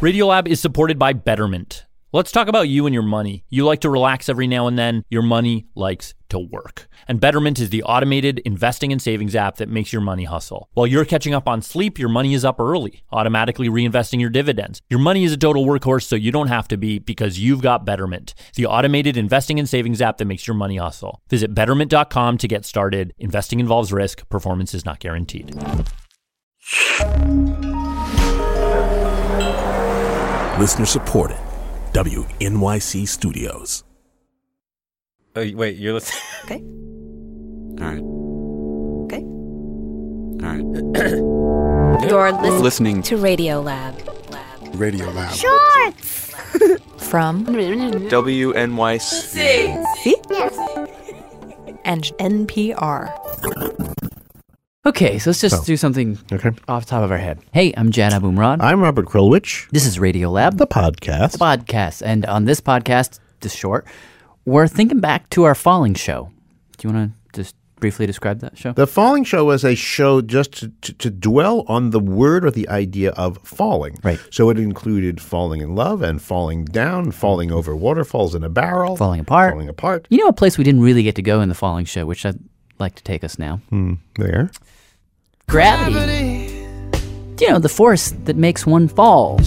Radiolab is supported by Betterment. Let's talk about you and your money. You like to relax every now and then. Your money likes to work. And Betterment is the automated investing and savings app that makes your money hustle. While you're catching up on sleep, your money is up early, automatically reinvesting your dividends. Your money is a total workhorse, so you don't have to be because you've got Betterment, the automated investing and savings app that makes your money hustle. Visit betterment.com to get started. Investing involves risk, performance is not guaranteed. Listener supported. WNYC Studios. Oh, wait, you're listening. Okay. All right. Okay. All right. You're listening Listening to Radio Lab. Radio Lab. Shorts! From WNYC. See? Yes. And NPR. Okay, so let's just do something Okay. off the top of our head. Hey, I'm Jad Abumrad. I'm Robert Krulwich, this is Radio Lab, the podcast. the podcast. And on this podcast, just short, we're thinking back to our falling show. Do you want to just briefly describe that show? The Falling Show was a show just to, to, to dwell on the word or the idea of falling. Right. So it included falling in love and falling down, falling over waterfalls in a barrel, Falling apart. falling apart. You know a place we didn't really get to go in the falling show, which I'd like to take us now? Hmm, there. Gravity. You know, the force that makes one fall.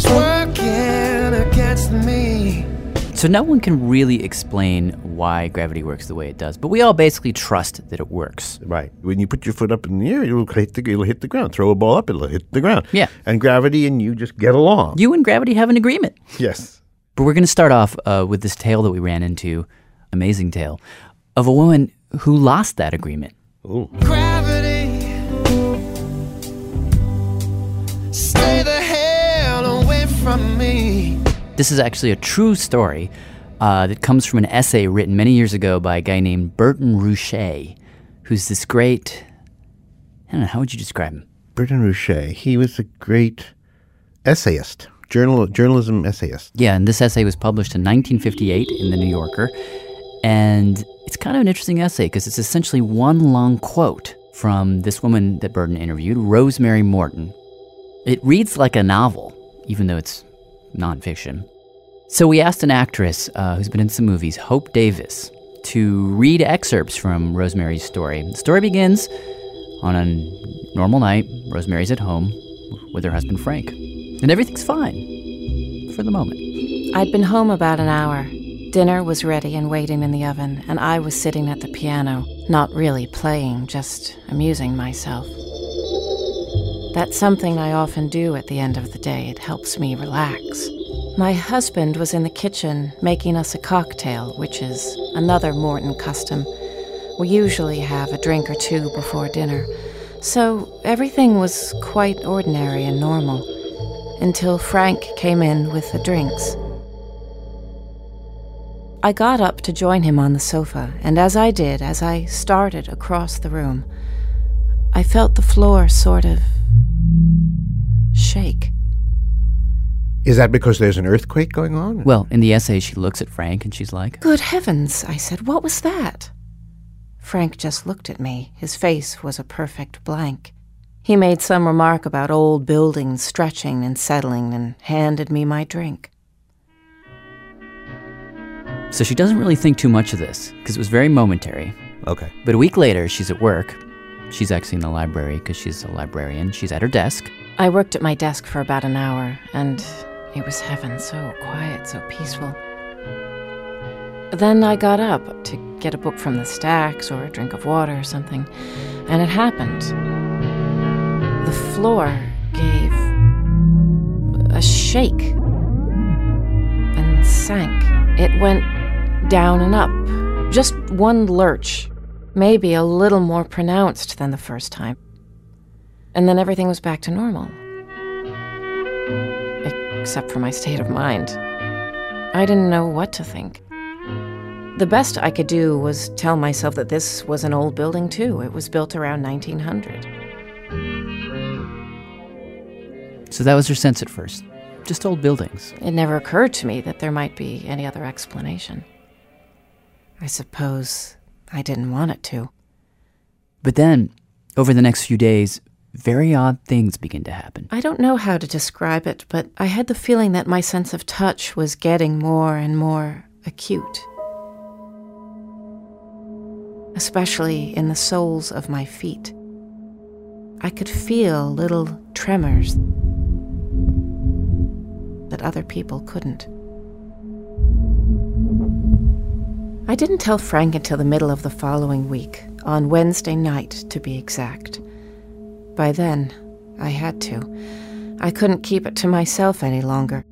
So no one can really explain why gravity works the way it does, but we all basically trust that it works. Right. When you put your foot up in the air, it'll hit the, it'll hit the ground. Throw a ball up, it'll hit the ground. Yeah. And gravity and you just get along. You and gravity have an agreement. yes. But we're going to start off uh, with this tale that we ran into, amazing tale, of a woman who lost that agreement. Ooh. Stay the hell away from me. This is actually a true story uh, that comes from an essay written many years ago by a guy named Berton Roueché, who's this great. I don't know, how would you describe him? Berton Roueché. He was a great essayist, journal, journalism essayist. Yeah, and this essay was published in 1958 in The New Yorker. And it's kind of an interesting essay because it's essentially one long quote from this woman that Berton interviewed, Rosemary Morton. It reads like a novel, even though it's nonfiction. So we asked an actress uh, who's been in some movies, Hope Davis, to read excerpts from Rosemary's story. The story begins on a normal night. Rosemary's at home with her husband Frank, and everything's fine for the moment. I'd been home about an hour. Dinner was ready and waiting in the oven, and I was sitting at the piano, not really playing, just amusing myself. That's something I often do at the end of the day. It helps me relax. My husband was in the kitchen making us a cocktail, which is another Morton custom. We usually have a drink or two before dinner, so everything was quite ordinary and normal until Frank came in with the drinks. I got up to join him on the sofa, and as I did, as I started across the room, I felt the floor sort of shake. Is that because there's an earthquake going on? Well, in the essay, she looks at Frank and she's like, Good heavens, I said, what was that? Frank just looked at me. His face was a perfect blank. He made some remark about old buildings stretching and settling and handed me my drink. So she doesn't really think too much of this because it was very momentary. okay. But a week later, she's at work. She's actually in the library because she's a librarian. She's at her desk. I worked at my desk for about an hour, and it was heaven, so quiet, so peaceful. Then I got up to get a book from the stacks or a drink of water or something, and it happened. The floor gave a shake and sank. It went down and up, just one lurch, maybe a little more pronounced than the first time. And then everything was back to normal. Except for my state of mind. I didn't know what to think. The best I could do was tell myself that this was an old building, too. It was built around 1900. So that was your sense at first. Just old buildings. It never occurred to me that there might be any other explanation. I suppose I didn't want it to. But then, over the next few days, very odd things begin to happen. I don't know how to describe it, but I had the feeling that my sense of touch was getting more and more acute. Especially in the soles of my feet. I could feel little tremors that other people couldn't. I didn't tell Frank until the middle of the following week, on Wednesday night to be exact. By then, I had to. I couldn't keep it to myself any longer.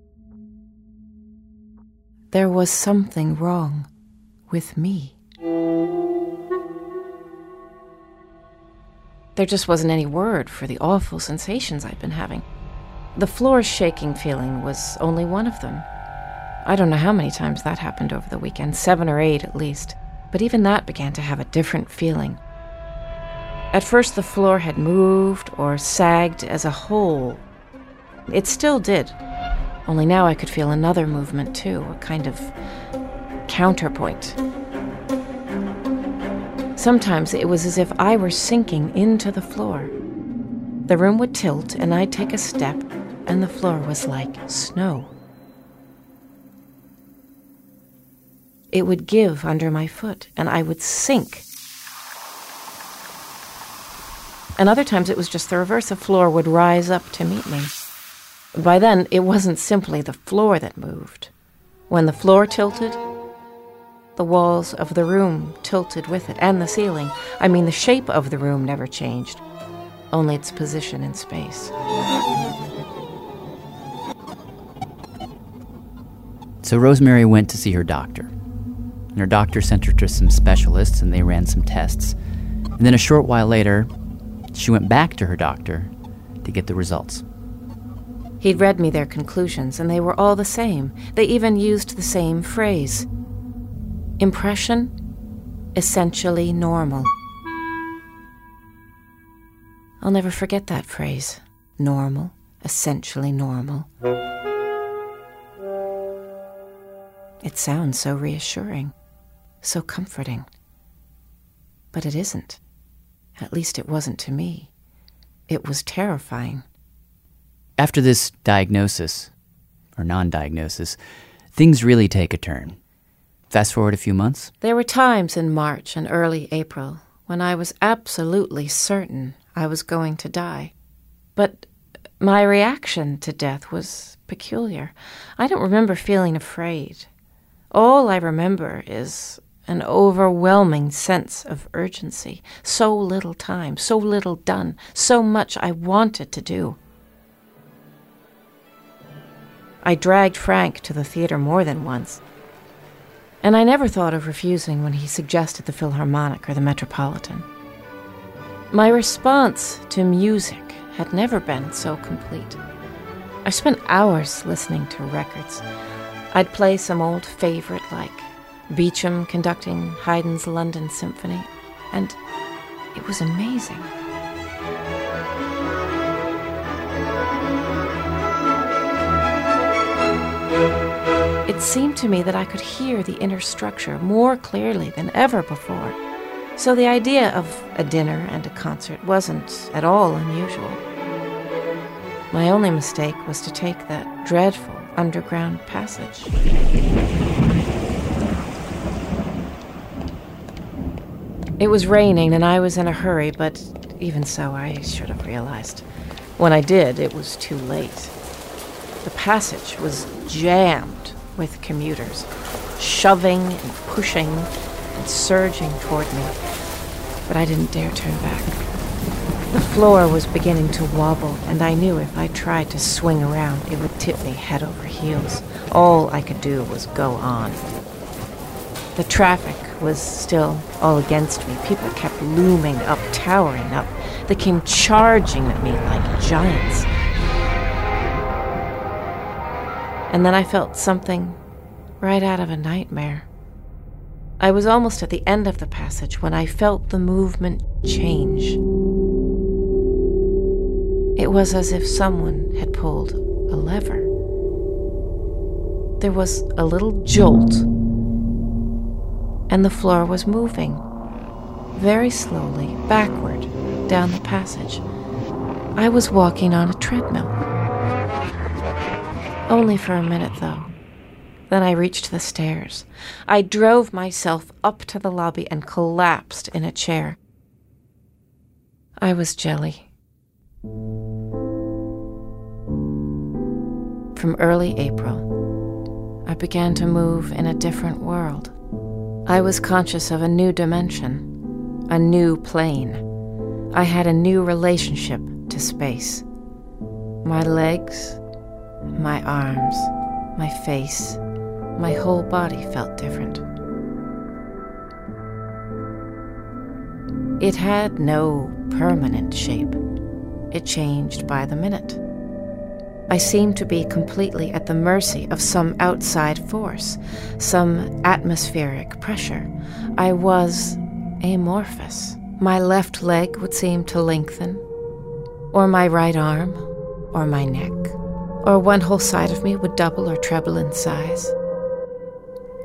There was something wrong with me. There just wasn't any word for the awful sensations I'd been having. The floor shaking feeling was only one of them. I don't know how many times that happened over the weekend, seven or eight at least, but even that began to have a different feeling. At first, the floor had moved or sagged as a whole. It still did, only now I could feel another movement too, a kind of counterpoint. Sometimes it was as if I were sinking into the floor. The room would tilt, and I'd take a step, and the floor was like snow. It would give under my foot, and I would sink. And other times it was just the reverse. The floor would rise up to meet me. By then, it wasn't simply the floor that moved. When the floor tilted, the walls of the room tilted with it, and the ceiling. I mean, the shape of the room never changed, only its position in space. So Rosemary went to see her doctor. And her doctor sent her to some specialists, and they ran some tests. And then a short while later, she went back to her doctor to get the results. He'd read me their conclusions, and they were all the same. They even used the same phrase Impression essentially normal. I'll never forget that phrase normal, essentially normal. It sounds so reassuring, so comforting. But it isn't. At least it wasn't to me. It was terrifying. After this diagnosis, or non diagnosis, things really take a turn. Fast forward a few months. There were times in March and early April when I was absolutely certain I was going to die. But my reaction to death was peculiar. I don't remember feeling afraid. All I remember is an overwhelming sense of urgency. So little time, so little done, so much I wanted to do. I dragged Frank to the theater more than once, and I never thought of refusing when he suggested the Philharmonic or the Metropolitan. My response to music had never been so complete. I spent hours listening to records. I'd play some old favorite like Beecham conducting Haydn's London Symphony, and it was amazing. It seemed to me that I could hear the inner structure more clearly than ever before. So the idea of a dinner and a concert wasn't at all unusual. My only mistake was to take that dreadful underground passage. It was raining and I was in a hurry, but even so, I should have realized. When I did, it was too late. The passage was jammed with commuters, shoving and pushing and surging toward me. But I didn't dare turn back. The floor was beginning to wobble, and I knew if I tried to swing around, it would tip me head over heels. All I could do was go on. The traffic was still all against me. People kept looming up, towering up. They came charging at me like giants. And then I felt something right out of a nightmare. I was almost at the end of the passage when I felt the movement change. It was as if someone had pulled a lever. There was a little jolt and the floor was moving very slowly backward down the passage. I was walking on a treadmill. Only for a minute, though. Then I reached the stairs. I drove myself up to the lobby and collapsed in a chair. I was jelly. From early April, I began to move in a different world. I was conscious of a new dimension, a new plane. I had a new relationship to space. My legs, my arms, my face, my whole body felt different. It had no permanent shape. It changed by the minute. I seemed to be completely at the mercy of some outside force, some atmospheric pressure. I was amorphous. My left leg would seem to lengthen, or my right arm, or my neck, or one whole side of me would double or treble in size.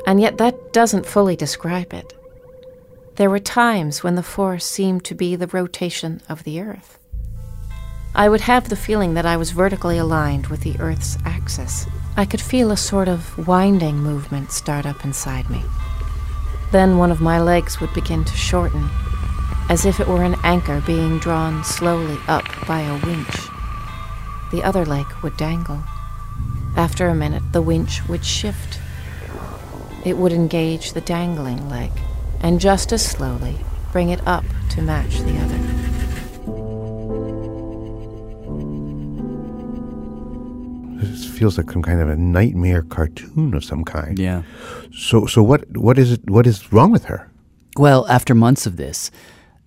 And yet that doesn't fully describe it. There were times when the force seemed to be the rotation of the Earth. I would have the feeling that I was vertically aligned with the Earth's axis. I could feel a sort of winding movement start up inside me. Then one of my legs would begin to shorten, as if it were an anchor being drawn slowly up by a winch. The other leg would dangle. After a minute, the winch would shift. It would engage the dangling leg, and just as slowly bring it up to match the other. Feels like some kind of a nightmare cartoon of some kind. Yeah. So, so what? What is it? What is wrong with her? Well, after months of this,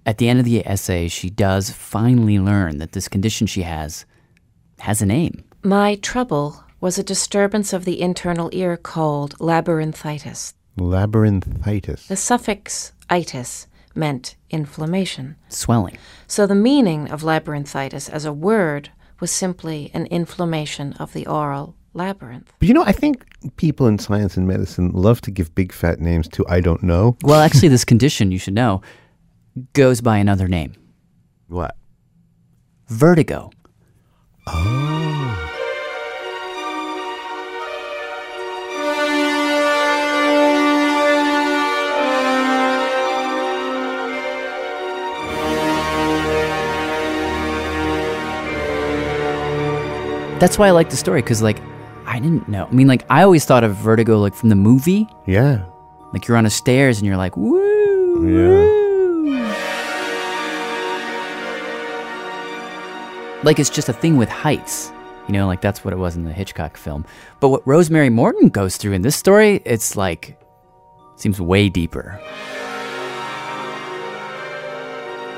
at the end of the essay, she does finally learn that this condition she has has a name. My trouble was a disturbance of the internal ear called labyrinthitis. Labyrinthitis. The suffix itis meant inflammation. Swelling. So the meaning of labyrinthitis as a word was simply an inflammation of the aural labyrinth. But you know, I think people in science and medicine love to give big fat names to I don't know. Well, actually, this condition, you should know, goes by another name What? vertigo. Oh. That's why I like the story because, like, I didn't know. I mean, like, I always thought of vertigo like from the movie. Yeah. Like, you're on a stairs and you're like, woo. Yeah. Like, it's just a thing with heights. You know, like, that's what it was in the Hitchcock film. But what Rosemary Morton goes through in this story, it's like, seems way deeper.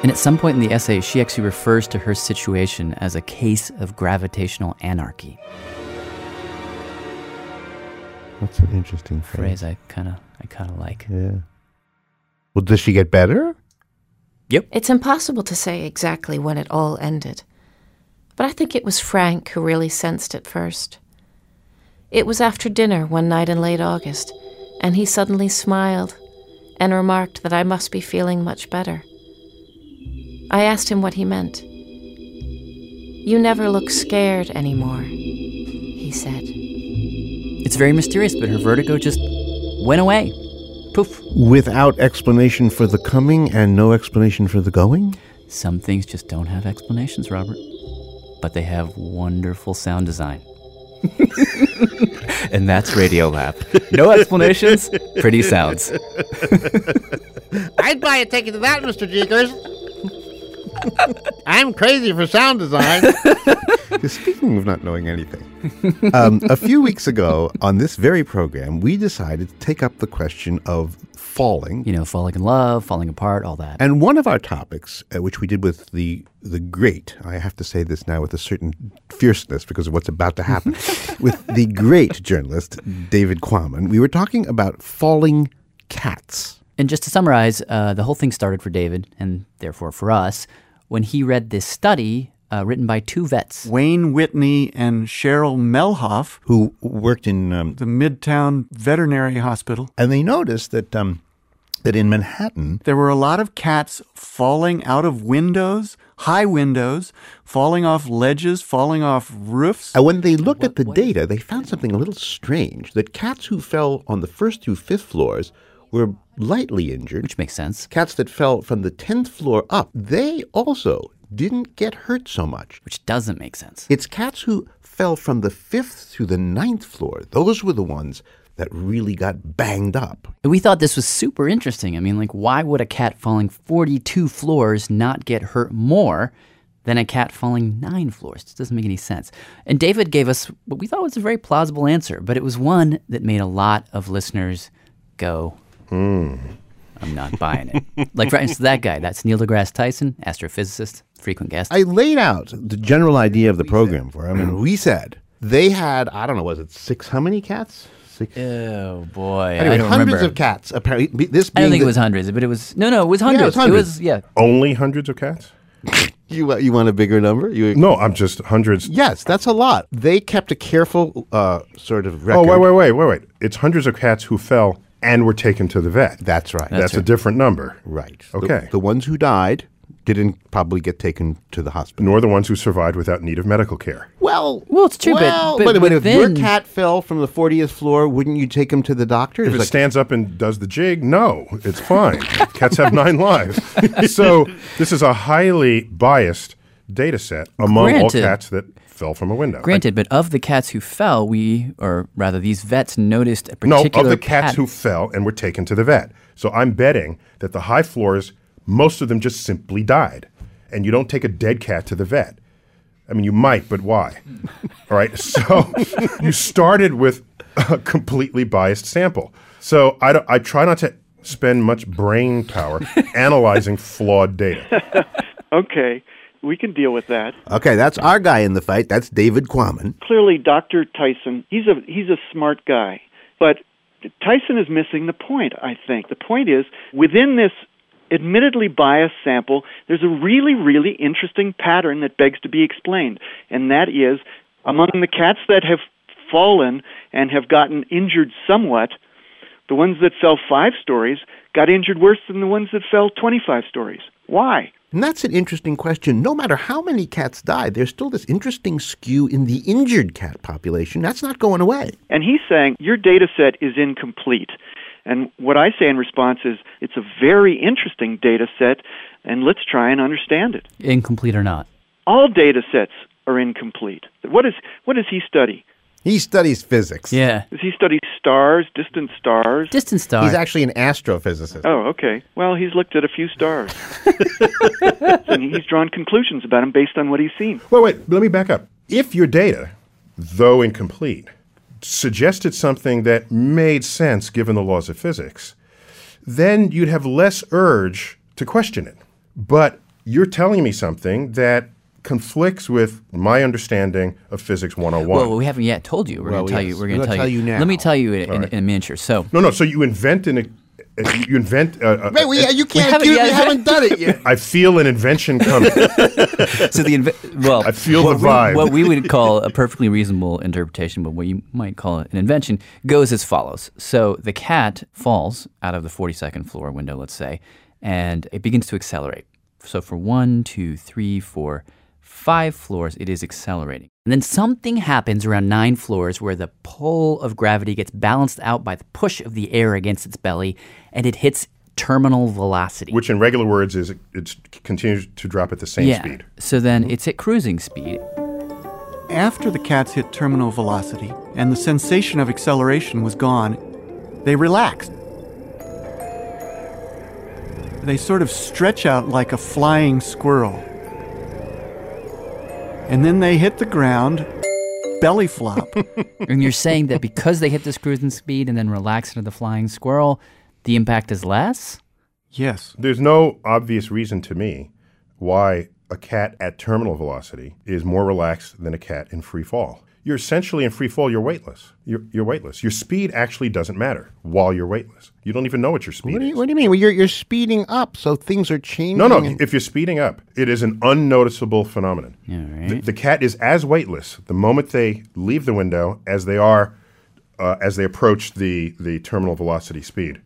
And at some point in the essay, she actually refers to her situation as a case of gravitational anarchy. That's an interesting phrase. Phrase I kind of, I kind of like. Yeah. Well, does she get better? Yep. It's impossible to say exactly when it all ended, but I think it was Frank who really sensed it first. It was after dinner one night in late August, and he suddenly smiled and remarked that I must be feeling much better. I asked him what he meant. You never look scared anymore, he said. It's very mysterious, but her vertigo just went away. Poof. Without explanation for the coming and no explanation for the going? Some things just don't have explanations, Robert. But they have wonderful sound design. and that's Radio Radiolab. No explanations, pretty sounds. I'd buy a ticket to that, Mr. Jeekers. I'm crazy for sound design. Speaking of not knowing anything, um, a few weeks ago on this very program, we decided to take up the question of falling. You know, falling in love, falling apart, all that. And one of our topics, uh, which we did with the the great, I have to say this now with a certain fierceness because of what's about to happen, with the great journalist David Quammen, we were talking about falling cats. And just to summarize, uh, the whole thing started for David, and therefore for us, when he read this study uh, written by two vets. Wayne Whitney and Cheryl Mehlhaff, who worked in um, the Midtown Veterinary Hospital. And they noticed that um, that in Manhattan, There were a lot of cats falling out of windows, high windows, falling off ledges, falling off roofs. and when they looked at the data, they found something a little strange that cats who fell on the first through fifth floors were lightly injured. Which makes sense. Cats that fell from the 10th floor up, they also didn't get hurt so much. Which doesn't make sense. It's cats who fell from the fifth through the ninth floor. Those were the ones that really got banged up. We thought this was super interesting. I mean, like, why would a cat falling 42 floors not get hurt more than a cat falling nine floors? It doesn't make any sense. And David gave us what we thought was a very plausible answer, but it was one that made a lot of listeners go, I'm not buying it. like, for instance, that guy, that's Neil deGrasse Tyson, astrophysicist, frequent guest. I laid out the general idea of the program for him, and we said they had, I don't know, was it six, how many cats? Six. oh, boy. Anyway, I don't hundreds remember. of cats. Apparently, this I don't being think the- it was hundreds, but it was, no, no, it was hundreds. it was hundreds. yeah. Only hundreds of cats? You, uh, you want a bigger number? You, No, I'm just hundreds. Yes, that's a lot. They kept a careful uh, sort of record. Oh, wait, wait, wait, wait, wait. It's hundreds of cats who fell and were taken to the vet. That's right. That's, a different number. right. The- Okay. The, ones who died didn't probably get taken to the hospital. Nor the ones who survived without need of medical care. Well, Well, it's true, but- well, but but, if your cat fell from the 40th floor, wouldn't you take him to the doctor? If It's it like- stands up and does the jig, no, it's fine. Cats have nine lives. So this is a highly biased data set among all cats that fell from a window. Granted, but of the cats who fell, we, or rather, these vets noticed a particular. No, of the cats who fell and were taken to the vet. So I'm betting that the high floors, most of them just simply died. And you don't take a dead cat to the vet. I mean, you might, but why? All right. So you started with a completely biased sample. So I, don't, I try not to spend much brain power analyzing flawed data. Okay, we can deal with that. okay, that's our guy in the fight. That's David Quammen. Clearly, Dr. Tyson, he's a he's a smart guy, but Tyson is missing the point. I think the point is within this admittedly biased sample, there's a really really interesting pattern that begs to be explained, and that is among the cats that have fallen and have gotten injured somewhat, the ones that fell five stories got injured worse than the ones that fell 25 stories. Why? And that's an interesting question. No matter how many cats die, there's still this interesting skew in the injured cat population. That's not going away. And he's saying your data set is incomplete. And what I say in response is it's a very interesting data set, and let's try and understand it. incomplete or not. All data sets are incomplete. What, is, what does he study? He studies physics. Yeah. Does he study stars, distant stars? Distant stars. He's actually an astrophysicist. Oh, okay. Well, he's looked at a few stars. and he's drawn conclusions about them based on what he's seen. Wait, wait, let me back up. If your data, though incomplete, suggested something that made sense given the laws of physics, then you'd have less urge to question it. But you're telling me something that conflicts with my understanding of physics 101. well, we haven't yet told you. We're Well, going to tell yes. you. We're We're going to tell, tell you now. Let me tell you in, in, in a miniature. So, no, no, so you invent an uh, you invent a, a, Wait, we, uh, you can't haven't accuse- yet- we haven't done it yet. I feel an invention coming. so the inve- well, I feel what the we- vibe. what we would call a perfectly reasonable interpretation, but what you might call an invention, goes as follows. So the cat falls out of the 42nd floor window, let's say, and it begins to accelerate. So for one, two, three, four, five floors, it is accelerating. And then something happens around nine floors where the pull of gravity gets balanced out by the push of the air against its belly, and it hits terminal velocity. which in regular words is it, it continues to drop at the same yeah. speed. So then mm-hmm. it's at cruising speed. After the cats hit terminal velocity and the sensation of acceleration was gone, they relaxed. They sort of stretch out like a flying squirrel. And then they hit the ground, belly flop. and you're saying that because they hit this cruising speed and then relax into the flying squirrel, the impact is less? yes. There's no obvious reason to me why a cat at terminal velocity is more relaxed than a cat in free fall. You're essentially in free fall, you're weightless. You're, you're weightless. Your speed actually doesn't matter while you're weightless. You don't even know what your speed What do, is. you, what do you mean? Well, you're, you're speeding up, so things are changing. no, no. and- If you're speeding up, it is an unnoticeable phenomenon. All The, the cat is as weightless the moment they leave the window as they are uh, as they approach the, the terminal velocity speed.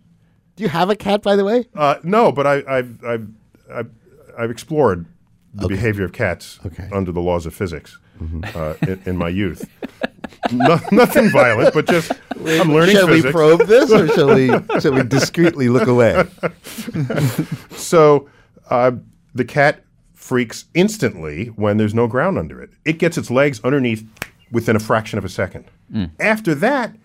Do you have a cat, by the way? Uh, no, but I, I've, I've, I've, I've explored the behavior of cats under the laws of physics Mm-hmm. uh, in, in my youth. no, nothing violent, but just I'm learning Shall physics. we probe this, or shall we shall we discreetly look away? so uh, the cat freaks instantly when there's no ground under it. It gets its legs underneath within a fraction of a second. Mm. After that,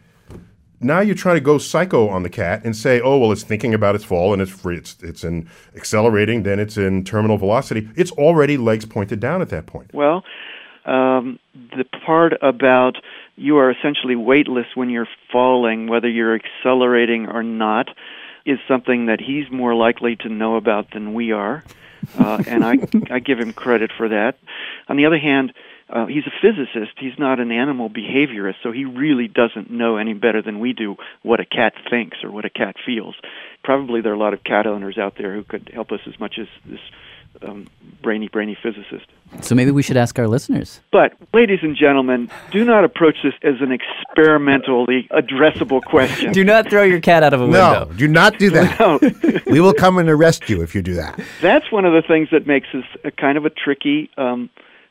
now you're trying to go psycho on the cat and say, "Oh, well, it's thinking about its fall and it's free. It's it's in accelerating, then it's in terminal velocity. It's already legs pointed down at that point." Well, um, the part about you are essentially weightless when you're falling, whether you're accelerating or not, is something that he's more likely to know about than we are, uh, and I I give him credit for that. On the other hand. Uh, he's a physicist. He's not an animal behaviorist, so he really doesn't know any better than we do what a cat thinks or what a cat feels. Probably there are a lot of cat owners out there who could help us as much as this um, brainy, brainy physicist. So maybe we should ask our listeners. But, ladies and gentlemen, do not approach this as an experimentally addressable question. Do not throw your cat out of a window. No, window. do not do that. No. we will come and arrest you if you do that. That's one of the things that makes this a kind of a tricky, um,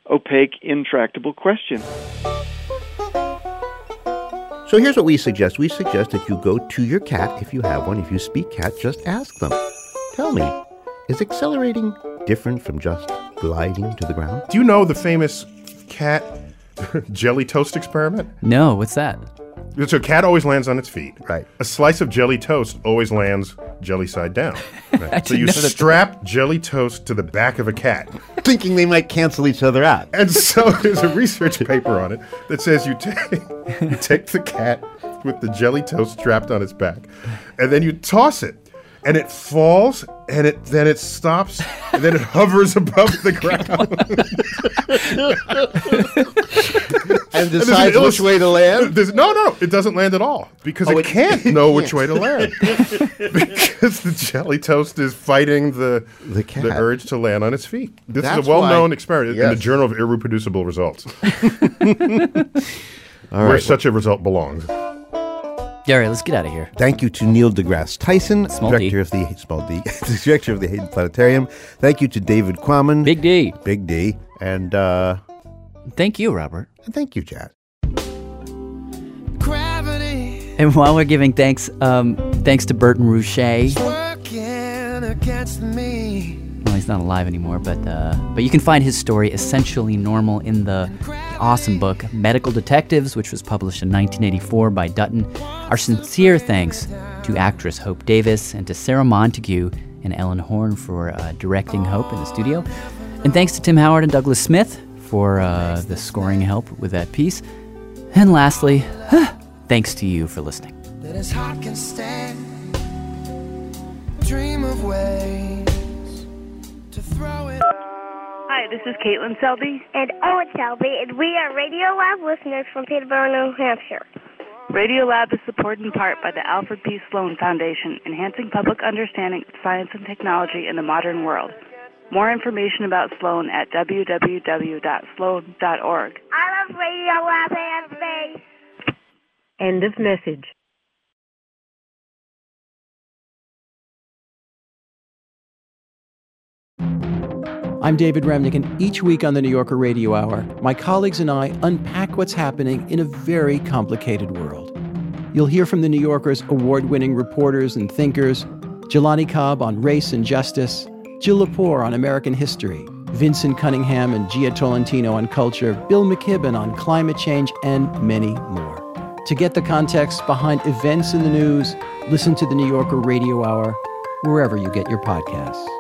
opaque, intractable question. So here's what we suggest. We suggest that you go to your cat if you have one. If you speak cat, just ask them. Tell me, is accelerating different from just gliding to the ground? Do you know the famous cat jelly toast experiment? No, what's that? So a cat always lands on its feet. Right. A slice of jelly toast always lands jelly side down. I so you know that- strap jelly toast to the back of a cat. Thinking they might cancel each other out. And so there's a research paper on it that says you take you take the cat with the jelly toast strapped on its back, and then you toss it, and it falls, and it then it stops, and then it hovers above the ground. And decides an which way to land? No, no, it doesn't land at all because Oh, it it- can't know which way to land because the jelly toast is fighting the The cat. urge to land on its feet. This That's is a well-known why- experiment in the Journal of Irreproducible Results, All where right. such a result belongs. Yeah, all right, let's get out of here. Thank you to Neil deGrasse Tyson, Small D. director of the small D, the director of the Hayden Planetarium. Thank you to David Quammen, Big D. Big D, and uh, Thank you, Robert. and thank you, Jad. Gravity And while we're giving thanks, um, thanks to Berton Roueché. Well, he's not alive anymore, but uh, but you can find his story essentially normal in the, the awesome book Medical Detectives, which was published in 1984 by Dutton. Our sincere thanks to actress Hope Davis and to Sarah Montague and Ellen Horn for uh, directing Hope in the studio, and thanks to Tim Howard and Douglas Smith for uh, the scoring help with that piece. And lastly, thanks to you for listening. Hi, this is Caitlin Selby. And Owen Selby, and we are Radio Lab listeners from Peterborough, New Hampshire. Radio Lab is supported in part by the Alfred P. Sloan Foundation, enhancing public understanding of science and technology in the modern world. More information about Sloan at www.sloan.org. I love Radio Lab and space. End of message. I'm David Remnick, and each week on the New Yorker Radio Hour, my colleagues and I unpack what's happening in a very complicated world. You'll hear from the New Yorker's award winning reporters and thinkers Jelani Cobb on race and justice, Jill Lepore on American history, Vincent Cunningham and Jia Tolentino on culture, Bill McKibben on climate change, and many more. To get the context behind events in the news, listen to the New Yorker Radio Hour wherever you get your podcasts.